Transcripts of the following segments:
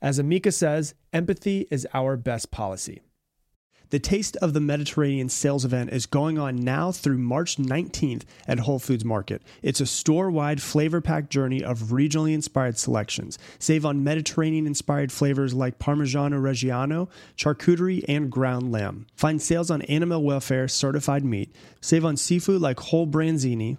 As Amica says, empathy is our best policy. The Taste of the Mediterranean sales event is going on now through March 19th at Whole Foods Market. It's a store wide flavor packed journey of regionally inspired selections. Save on Mediterranean inspired flavors like Parmigiano Reggiano, charcuterie, and ground lamb. Find sales on animal welfare certified meat. Save on seafood like whole branzini,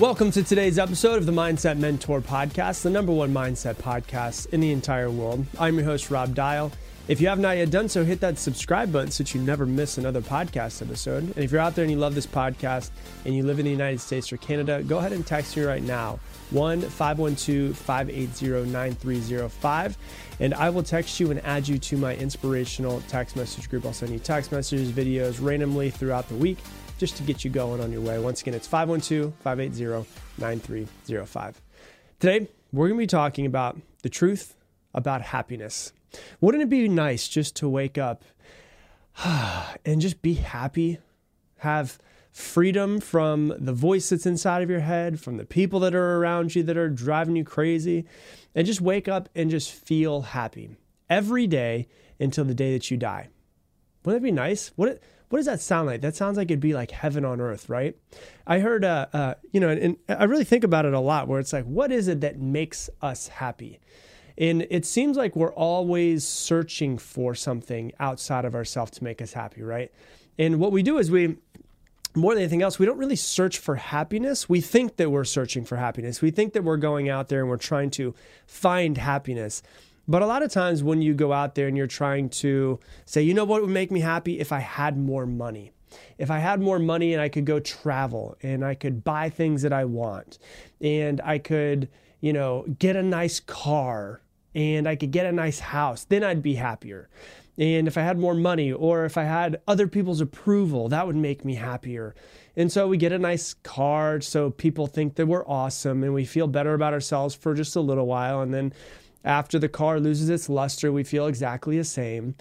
Welcome to today's episode of the Mindset Mentor Podcast, the number one mindset podcast in the entire world. I'm your host, Rob Dial. If you have not yet done so, hit that subscribe button so that you never miss another podcast episode. And if you're out there and you love this podcast and you live in the United States or Canada, go ahead and text me right now 1 512 580 9305. And I will text you and add you to my inspirational text message group. I'll send you text messages, videos randomly throughout the week just to get you going on your way. Once again, it's 512 580 9305. Today, we're going to be talking about the truth about happiness. Wouldn't it be nice just to wake up and just be happy? Have freedom from the voice that's inside of your head, from the people that are around you that are driving you crazy, and just wake up and just feel happy every day until the day that you die. Wouldn't that be nice? What what does that sound like? That sounds like it'd be like heaven on earth, right? I heard, uh, uh, you know, and I really think about it a lot where it's like, what is it that makes us happy? And it seems like we're always searching for something outside of ourselves to make us happy, right? And what we do is we, more than anything else, we don't really search for happiness. We think that we're searching for happiness. We think that we're going out there and we're trying to find happiness. But a lot of times when you go out there and you're trying to say, you know what would make me happy if I had more money? If I had more money and I could go travel and I could buy things that I want and I could, you know, get a nice car and I could get a nice house, then I'd be happier. And if I had more money or if I had other people's approval, that would make me happier. And so we get a nice car so people think that we're awesome and we feel better about ourselves for just a little while. And then after the car loses its luster, we feel exactly the same.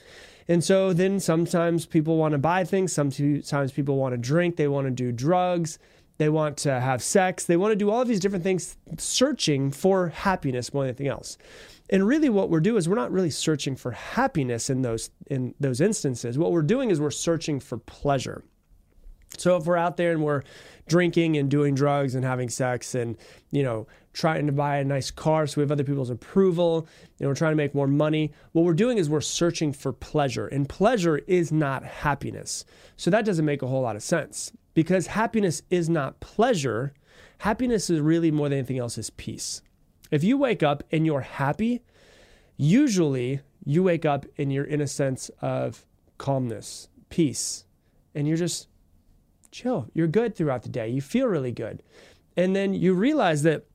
And so then sometimes people want to buy things, sometimes people want to drink, they want to do drugs, they want to have sex, they want to do all of these different things, searching for happiness more than anything else. And really what we're doing is we're not really searching for happiness in those in those instances. What we're doing is we're searching for pleasure. So if we're out there and we're drinking and doing drugs and having sex and, you know, trying to buy a nice car so we have other people's approval, and we're trying to make more money, what we're doing is we're searching for pleasure. And pleasure is not happiness. So that doesn't make a whole lot of sense because happiness is not pleasure. Happiness is really more than anything else is peace. If you wake up and you're happy, usually you wake up and you're in a sense of calmness, peace, and you're just chill. You're good throughout the day. You feel really good. And then you realize that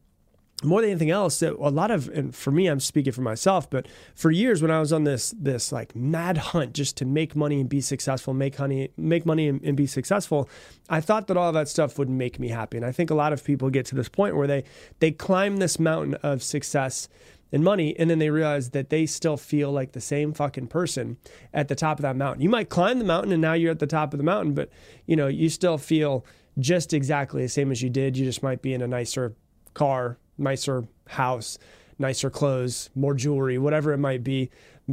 more than anything else, that a lot of, and for me, I'm speaking for myself, but for years when I was on this this like mad hunt just to make money and be successful, make honey, make money and, and be successful, I thought that all that stuff would make me happy. And I think a lot of people get to this point where they they climb this mountain of success and money, and then they realize that they still feel like the same fucking person at the top of that mountain. You might climb the mountain and now you're at the top of the mountain, but you know, you still feel just exactly the same as you did. You just might be in a nicer car, nicer house, nicer clothes, more jewelry, whatever it might be,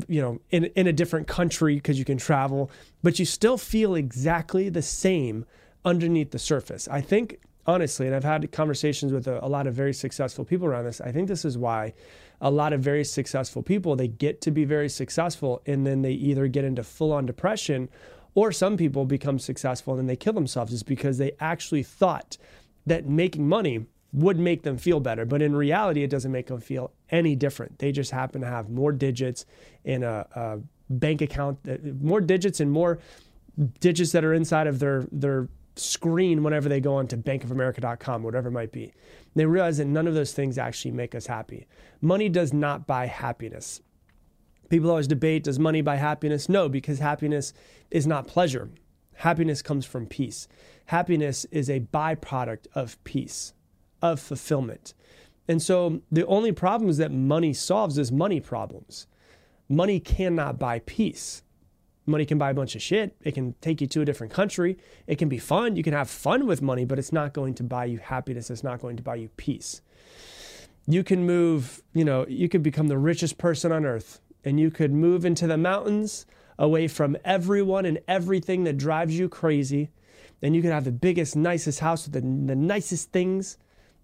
you know, in in a different country because you can travel, but you still feel exactly the same underneath the surface. I think honestly, and I've had conversations with a, a lot of very successful people around this. I think this is why a lot of very successful people they get to be very successful and then they either get into full on depression Or some people become successful and then they kill themselves is because they actually thought that making money would make them feel better. But in reality, it doesn't make them feel any different. They just happen to have more digits in a, a bank account, uh, more digits and more digits that are inside of their, their screen whenever they go onto bankofamerica.com, whatever it might be. They realize that none of those things actually make us happy. Money does not buy happiness. People always debate does money buy happiness? No, because happiness is not pleasure. Happiness comes from peace. Happiness is a byproduct of peace, of fulfillment. And so the only problems that money solves is money problems. Money cannot buy peace. Money can buy a bunch of shit. It can take you to a different country. It can be fun. You can have fun with money, but it's not going to buy you happiness. It's not going to buy you peace. You can move, you know, you could become the richest person on earth and you could move into the mountains away from everyone and everything that drives you crazy. And you could have the biggest, nicest house with the, the nicest things.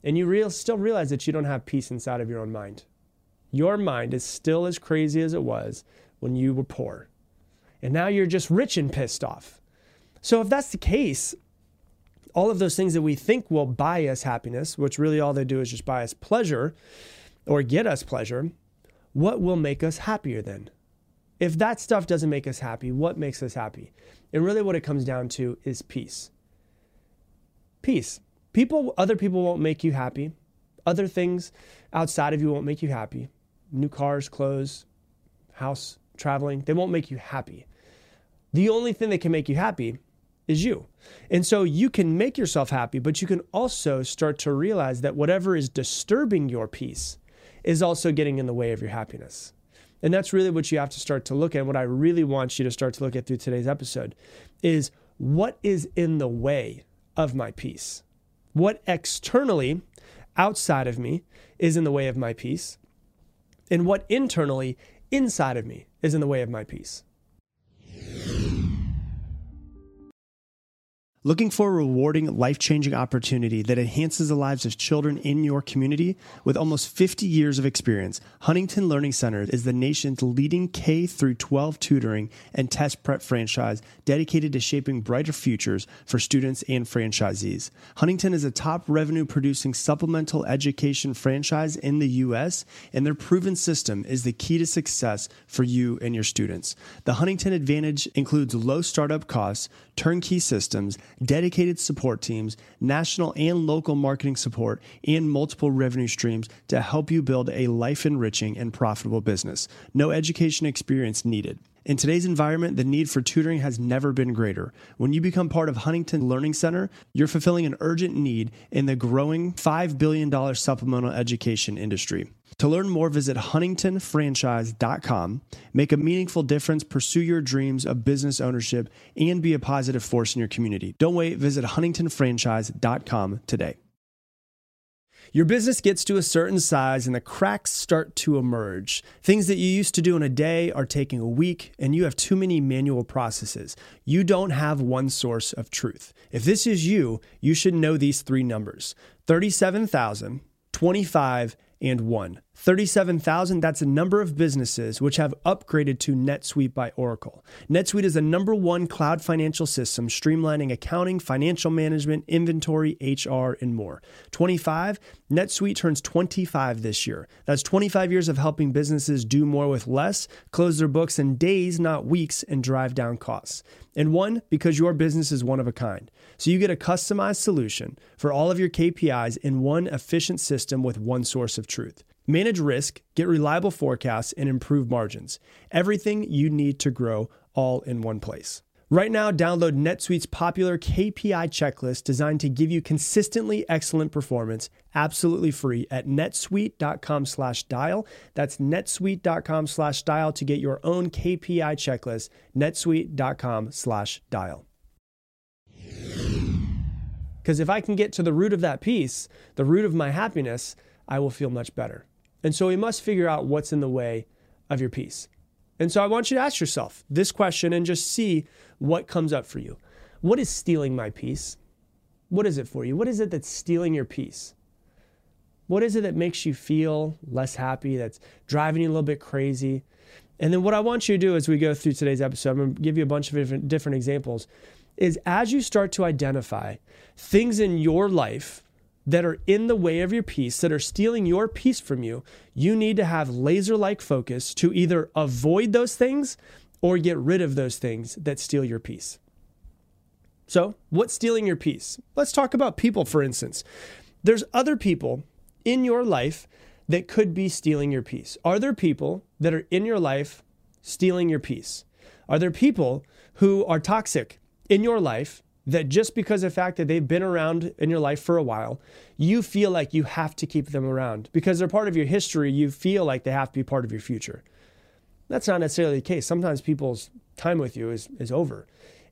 And you real, still realize that you don't have peace inside of your own mind. Your mind is still as crazy as it was when you were poor and now you're just rich and pissed off. So if that's the case, all of those things that we think will buy us happiness, which really all they do is just buy us pleasure or get us pleasure, what will make us happier then? If that stuff doesn't make us happy, what makes us happy? And really what it comes down to is peace. Peace. People other people won't make you happy. Other things outside of you won't make you happy. New cars, clothes, house, traveling, they won't make you happy. The only thing that can make you happy is you. And so you can make yourself happy, but you can also start to realize that whatever is disturbing your peace is also getting in the way of your happiness. And that's really what you have to start to look at. And what I really want you to start to look at through today's episode is what is in the way of my peace? What externally, outside of me, is in the way of my peace? And what internally, inside of me, is in the way of my peace? Looking for a rewarding, life changing opportunity that enhances the lives of children in your community? With almost 50 years of experience, Huntington Learning Center is the nation's leading K 12 tutoring and test prep franchise dedicated to shaping brighter futures for students and franchisees. Huntington is a top revenue producing supplemental education franchise in the U.S., and their proven system is the key to success for you and your students. The Huntington Advantage includes low startup costs, turnkey systems, dedicated support teams, national and local marketing support, and multiple revenue streams to help you build a life enriching and profitable business. No education experience needed. In today's environment, the need for tutoring has never been greater. When you become part of Huntington Learning Center, you're fulfilling an urgent need in the growing $5 billion supplemental education industry. To learn more, visit huntingtonfranchise.com. Make a meaningful difference, pursue your dreams of business ownership, and be a positive force in your community. Don't wait, visit huntingtonfranchise.com today. Your business gets to a certain size and the cracks start to emerge. Things that you used to do in a day are taking a week, and you have too many manual processes. You don't have one source of truth. If this is you, you should know these three numbers 37,000, 25, and 1. 37,000, that's a number of businesses which have upgraded to NetSuite by Oracle. NetSuite is the number one cloud financial system streamlining accounting, financial management, inventory, HR, and more. 25, NetSuite turns 25 this year. That's 25 years of helping businesses do more with less, close their books in days, not weeks, and drive down costs. And one, because your business is one of a kind. So you get a customized solution for all of your KPIs in one efficient system with one source of truth. Manage risk, get reliable forecasts, and improve margins. Everything you need to grow all in one place. Right now, download NetSuite's popular KPI checklist designed to give you consistently excellent performance absolutely free at netsuite.com slash dial. That's netsuite.com slash dial to get your own KPI checklist, netsuite.com slash dial. Because if I can get to the root of that peace, the root of my happiness, I will feel much better. And so we must figure out what's in the way of your peace. And so I want you to ask yourself this question and just see what comes up for you. What is stealing my peace? What is it for you? What is it that's stealing your peace? What is it that makes you feel less happy, that's driving you a little bit crazy? And then what I want you to do as we go through today's episode, I'm going to give you a bunch of different, different examples, is as you start to identify things in your life that are in the way of your peace, that are stealing your peace from you, you need to have laser like focus to either avoid those things or get rid of those things that steal your peace. So, what's stealing your peace? Let's talk about people, for instance. There's other people in your life that could be stealing your peace. Are there people that are in your life stealing your peace? Are there people who are toxic in your life that just because of the fact that they've been around in your life for a while, you feel like you have to keep them around because they're part of your history. You feel like they have to be part of your future. That's not necessarily the case. Sometimes people's time with you is, is over.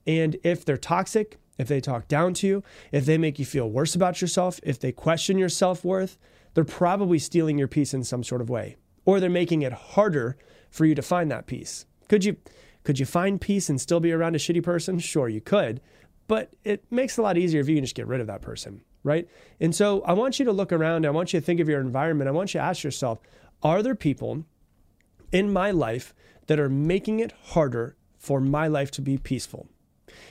And if they're toxic, if they talk down to you, if they make you feel worse about yourself, if they question your self worth, they're probably stealing your peace in some sort of way. Or they're making it harder for you to find that peace. Could you could you find peace and still be around a shitty person? Sure, you could but it makes it a lot easier if you can just get rid of that person, right? And so I want you to look around. I want you to think of your environment. I want you to ask yourself are there people in my life that are making it harder for my life to be peaceful?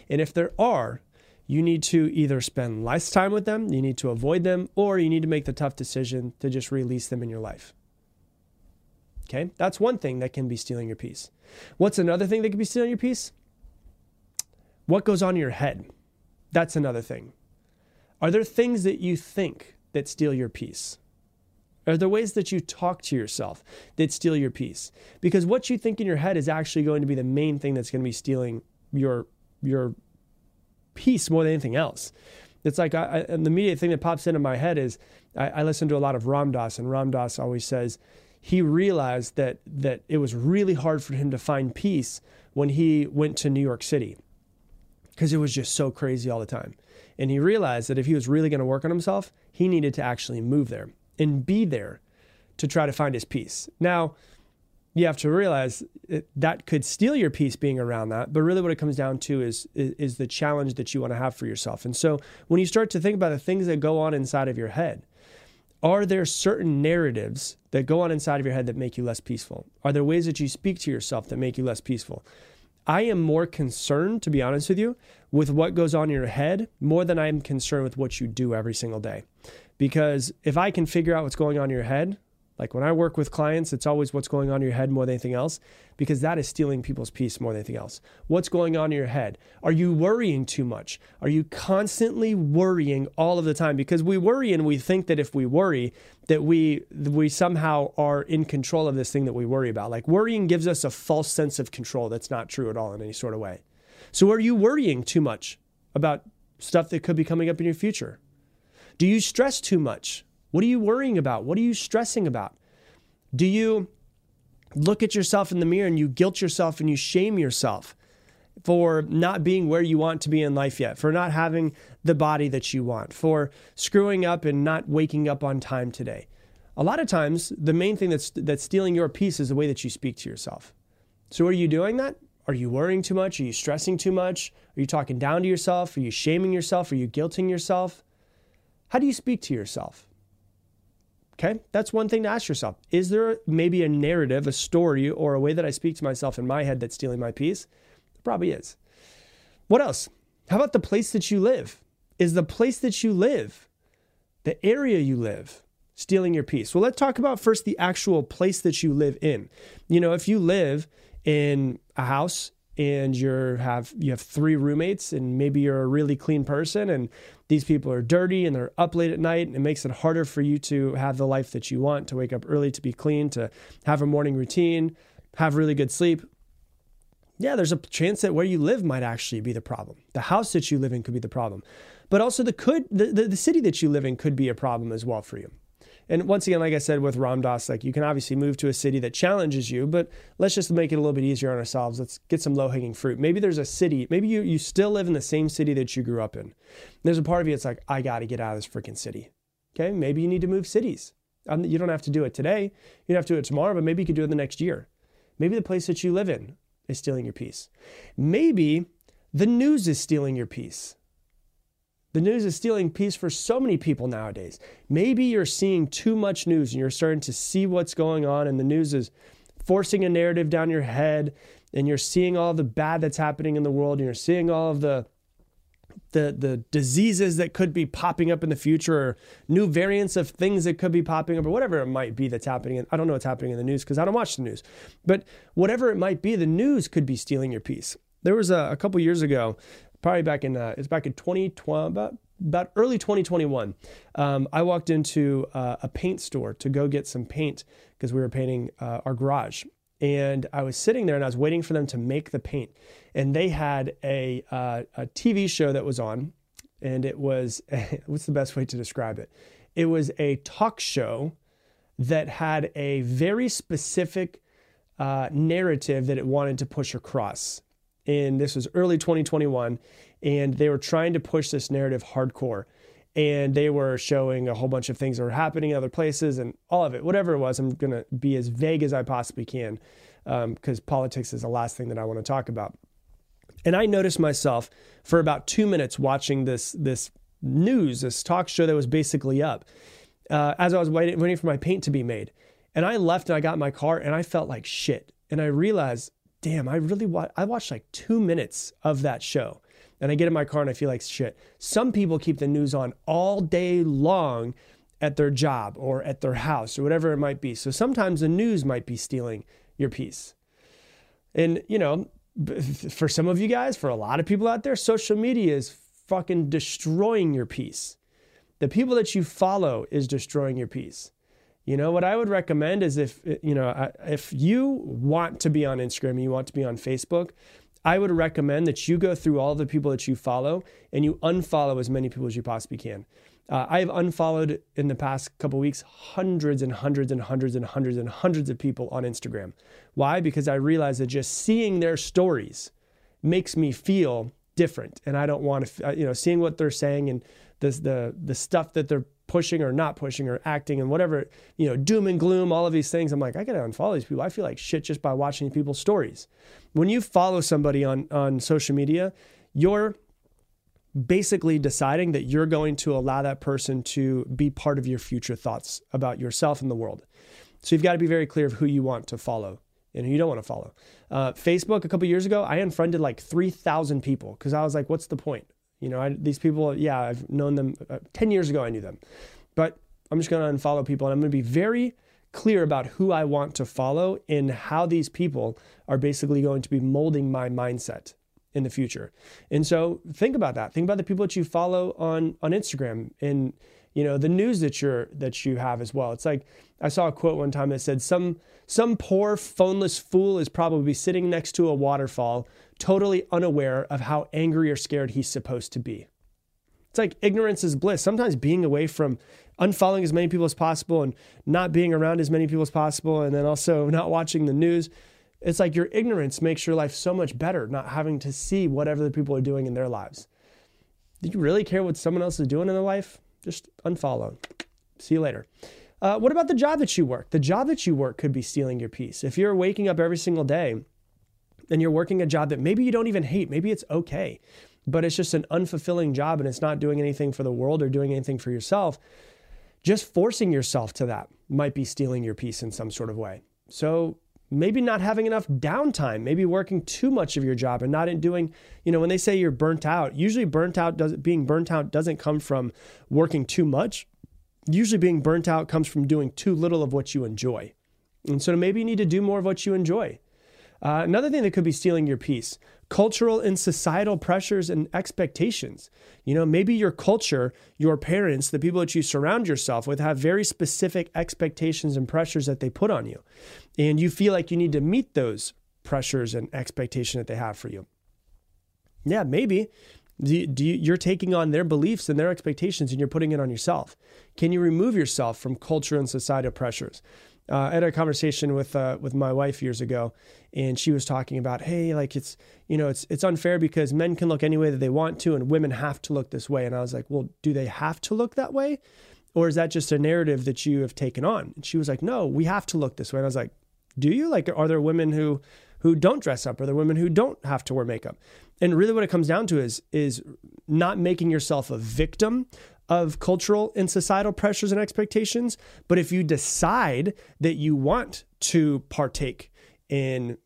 And if there are, you need to either spend less time with them, you need to avoid them, or you need to make the tough decision to just release them in your life. Okay, that's one thing that can be stealing your peace. What's another thing that can be stealing your peace? What goes on in your head? That's another thing. Are there things that you think that steal your peace? Are there ways that you talk to yourself that steal your peace? Because what you think in your head is actually going to be the main thing that's going to be stealing your your peace more than anything else. It's like I, I, the immediate thing that pops into my head is I, I listen to a lot of Ram Dass, and Ram Dass always says he realized that that it was really hard for him to find peace when he went to New York City because it was just so crazy all the time. And he realized that if he was really going to work on himself, he needed to actually move there and be there to try to find his peace. Now, you have to realize that could steal your peace being around that, but really what it comes down to is, is, is the challenge that you want to have for yourself. And so when you start to think about the things that go on inside of your head, are there certain narratives that go on inside of your head that make you less peaceful? Are there ways that you speak to yourself that make you less peaceful? I am more concerned, to be honest with you, with what goes on in your head more than I'm concerned with what you do every single day. Because if I can figure out what's going on in your head, like when I work with clients, it's always what's going on in your head more than anything else, because that is stealing people's peace more than anything else. What's going on in your head? Are you worrying too much? Are you constantly worrying all of the time? Because we worry and we think that if we worry, that we we somehow are in control of this thing that we worry about. Like worrying gives us a false sense of control that's not true at all in any sort of way. So are you worrying too much about stuff that could be coming up in your future? Do you stress too much? What are you worrying about? What are you stressing about? Do you look at yourself in the mirror and you guilt yourself and you shame yourself for not being where you want to be in life yet, for not having the body that you want, for screwing up and not waking up on time today? A lot of times, the main thing that's that's stealing your peace is the way that you speak to yourself. So, are you doing that? Are you worrying too much? Are you stressing too much? Are you talking down to yourself? Are you shaming yourself? Are you guilting yourself? How do you speak to yourself? Okay, that's one thing to ask yourself. Is there maybe a narrative, a story, or a way that I speak to myself in my head that's stealing my peace? There probably is. What else? How about the place that you live? Is the place that you live, the area you live, stealing your peace? Well, let's talk about first the actual place that you live in. You know, if you live in a house and you're have you have three roommates and maybe you're a really clean person and these people are dirty and they're up late at night and it makes it harder for you to have the life that you want to wake up early to be clean to have a morning routine have really good sleep. Yeah there's a chance that where you live might actually be the problem. The house that you live in could be the problem. But also the could the, the, the city that you live in could be a problem as well for you and once again, like I said with Ram Dass, like you can obviously move to a city that challenges you, but let's just make it a little bit easier on ourselves. Let's get some low hanging fruit. Maybe there's a city, maybe you, you still live in the same city that you grew up in. There's a part of you that's like, I got to get out of this freaking city. Okay, maybe you need to move cities. Um, you don't have to do it today. You don't have to do it tomorrow, but maybe you could do it the next year. Maybe the place that you live in is stealing your peace. Maybe the news is stealing your peace. The news is stealing peace for so many people nowadays. Maybe you're seeing too much news and you're starting to see what's going on, and the news is forcing a narrative down your head and you're seeing all the bad that's happening in the world and you're seeing all of the the the diseases that could be popping up in the future or new variants of things that could be popping up or whatever it might be that's happening. I don't know what's happening in the news because I don't watch the news. But whatever it might be, the news could be stealing your peace. There was a, a couple years ago, probably back in uh, it's back in 2020 about about early 2021. Um, I walked into uh, a paint store to go get some paint because we were painting uh, our garage and I was sitting there and I was waiting for them to make the paint. And they had a, uh, a TV show that was on, and it was what's the best way to describe it? It was a talk show that had a very specific uh, narrative that it wanted to push across. And this was early 2021, and they were trying to push this narrative hardcore and they were showing a whole bunch of things that were happening in other places and all of it, whatever it was. I'm going to be as vague as I possibly can because um, politics is the last thing that I want to talk about. And I noticed myself for about two minutes watching this this news, this talk show that was basically up, uh, as I was waiting, waiting for my paint to be made. And I left and I got in my car and I felt like shit. And I realized, damn, I really wa- I watched like two minutes of that show and I get in my car and I feel like shit. Some people keep the news on all day long at their job or at their house or whatever it might be. So sometimes the news might be stealing your peace. And, you know, for some of you guys, for a lot of people out there, social media is fucking destroying your peace. The people that you follow is destroying your peace. You know, what I would recommend is if, you know, if you want to be on Instagram, you want to be on Facebook, I would recommend that you go through all the people that you follow and you unfollow as many people as you possibly can. Uh, I've unfollowed in the past couple weeks hundreds and hundreds and hundreds and hundreds and hundreds of people on Instagram. Why? Because I realize that just seeing their stories makes me feel different, and I don't want to, you know, seeing what they're saying and the the the stuff that they're pushing or not pushing or acting and whatever, you know, doom and gloom, all of these things. I'm like, I gotta unfollow these people. I feel like shit just by watching people's stories. When you follow somebody on, on social media, you're basically deciding that you're going to allow that person to be part of your future thoughts about yourself and the world. So you've got to be very clear of who you want to follow and who you don't want to follow. Uh, Facebook, a couple years ago, I unfriended like 3,000 people because I was like, what's the point? You know, I, these people, yeah, I've known them uh, 10 years ago, I knew them. But I'm just going to unfollow people and I'm going to be very clear about who I want to follow and how these people are basically going to be molding my mindset in the future. And so think about that. Think about the people that you follow on on Instagram and you know the news that you're that you have as well. It's like I saw a quote one time that said some some poor phoneless fool is probably sitting next to a waterfall totally unaware of how angry or scared he's supposed to be. It's like ignorance is bliss. Sometimes being away from unfollowing as many people as possible and not being around as many people as possible, and then also not watching the news, it's like your ignorance makes your life so much better, not having to see whatever the people are doing in their lives. Do you really care what someone else is doing in their life? Just unfollow. See you later. Uh, what about the job that you work? The job that you work could be stealing your peace. If you're waking up every single day and you're working a job that maybe you don't even hate, maybe it's okay, but it's just an unfulfilling job and it's not doing anything for the world or doing anything for yourself, just forcing yourself to that might be stealing your peace in some sort of way. So maybe not having enough downtime, maybe working too much of your job and not in doing, you know, when they say you're burnt out, usually burnt out does being burnt out doesn't come from working too much. Usually being burnt out comes from doing too little of what you enjoy. And so maybe you need to do more of what you enjoy. Uh, another thing that could be stealing your peace cultural and societal pressures and expectations. You know, maybe your culture, your parents, the people that you surround yourself with have very specific expectations and pressures that they put on you. And you feel like you need to meet those pressures and expectation that they have for you. Yeah, maybe. Do you, do you, you're taking on their beliefs and their expectations and you're putting it on yourself. Can you remove yourself from culture and societal pressures? Uh, I had a conversation with uh, with my wife years ago, and she was talking about, hey, like it's you know it's it's unfair because men can look any way that they want to, and women have to look this way. And I was like, well, do they have to look that way, or is that just a narrative that you have taken on? And she was like, no, we have to look this way. And I was like, do you? Like, are there women who who don't dress up? Are there women who don't have to wear makeup? And really, what it comes down to is is not making yourself a victim of cultural and societal pressures and expectations. But if you decide that you want to partake in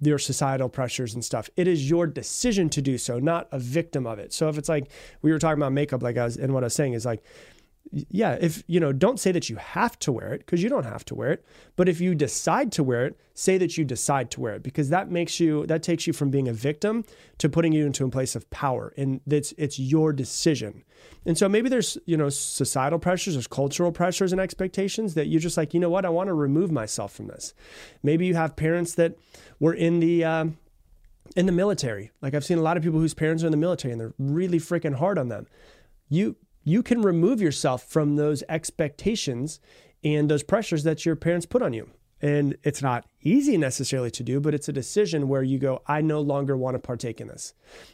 your societal pressures and stuff. It is your decision to do so, not a victim of it. So if it's like we were talking about makeup, like I was, and what I was saying is like, yeah, if you know, don't say that you have to wear it because you don't have to wear it. But if you decide to wear it, say that you decide to wear it because that makes you that takes you from being a victim to putting you into a place of power, and it's it's your decision. And so maybe there's you know societal pressures, there's cultural pressures and expectations that you're just like, you know what, I want to remove myself from this. Maybe you have parents that were in the uh, in the military. Like I've seen a lot of people whose parents are in the military and they're really freaking hard on them. You you can remove yourself from those expectations and those pressures that your parents put on you. And it's not easy necessarily to do, but it's a decision where you go, I no longer want to partake in this.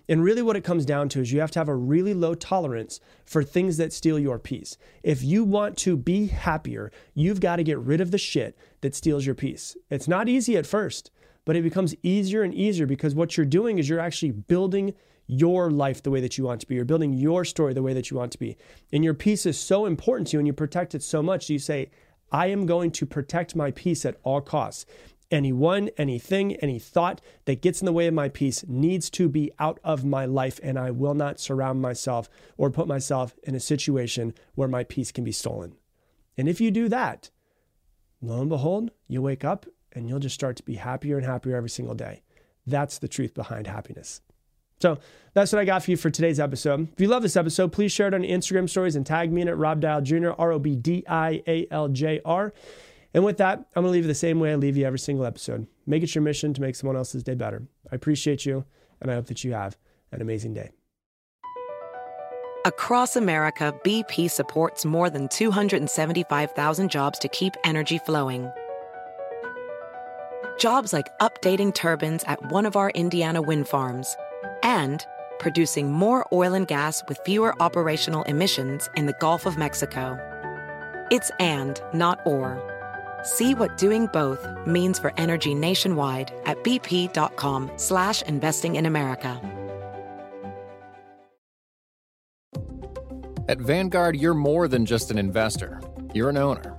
And really, what it comes down to is you have to have a really low tolerance for things that steal your peace. If you want to be happier, you've got to get rid of the shit that steals your peace. It's not easy at first, but it becomes easier and easier because what you're doing is you're actually building your life the way that you want to be. You're building your story the way that you want to be. And your peace is so important to you and you protect it so much. You say, I am going to protect my peace at all costs. Anyone, anything, any thought that gets in the way of my peace needs to be out of my life, and I will not surround myself or put myself in a situation where my peace can be stolen. And if you do that, lo and behold, you wake up and you'll just start to be happier and happier every single day. That's the truth behind happiness. So that's what I got for you for today's episode. If you love this episode, please share it on Instagram stories and tag me in it, Rob Dial Jr., R O B D I A L J R. And with that, I'm going to leave you the same way I leave you every single episode. Make it your mission to make someone else's day better. I appreciate you, and I hope that you have an amazing day. Across America, BP supports more than 275,000 jobs to keep energy flowing. Jobs like updating turbines at one of our Indiana wind farms and producing more oil and gas with fewer operational emissions in the Gulf of Mexico. It's and, not or. See what doing both means for energy nationwide at bp.com slash investing in America. At Vanguard, you're more than just an investor. You're an owner.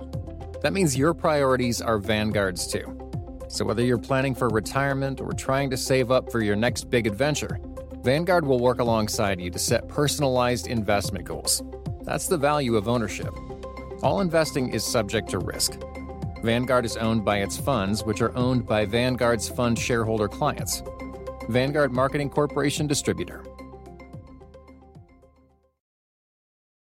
That means your priorities are Vanguard's too. So whether you're planning for retirement or trying to save up for your next big adventure, Vanguard will work alongside you to set personalized investment goals. That's the value of ownership. All investing is subject to risk. Vanguard is owned by its funds, which are owned by Vanguard's fund shareholder clients. Vanguard Marketing Corporation Distributor.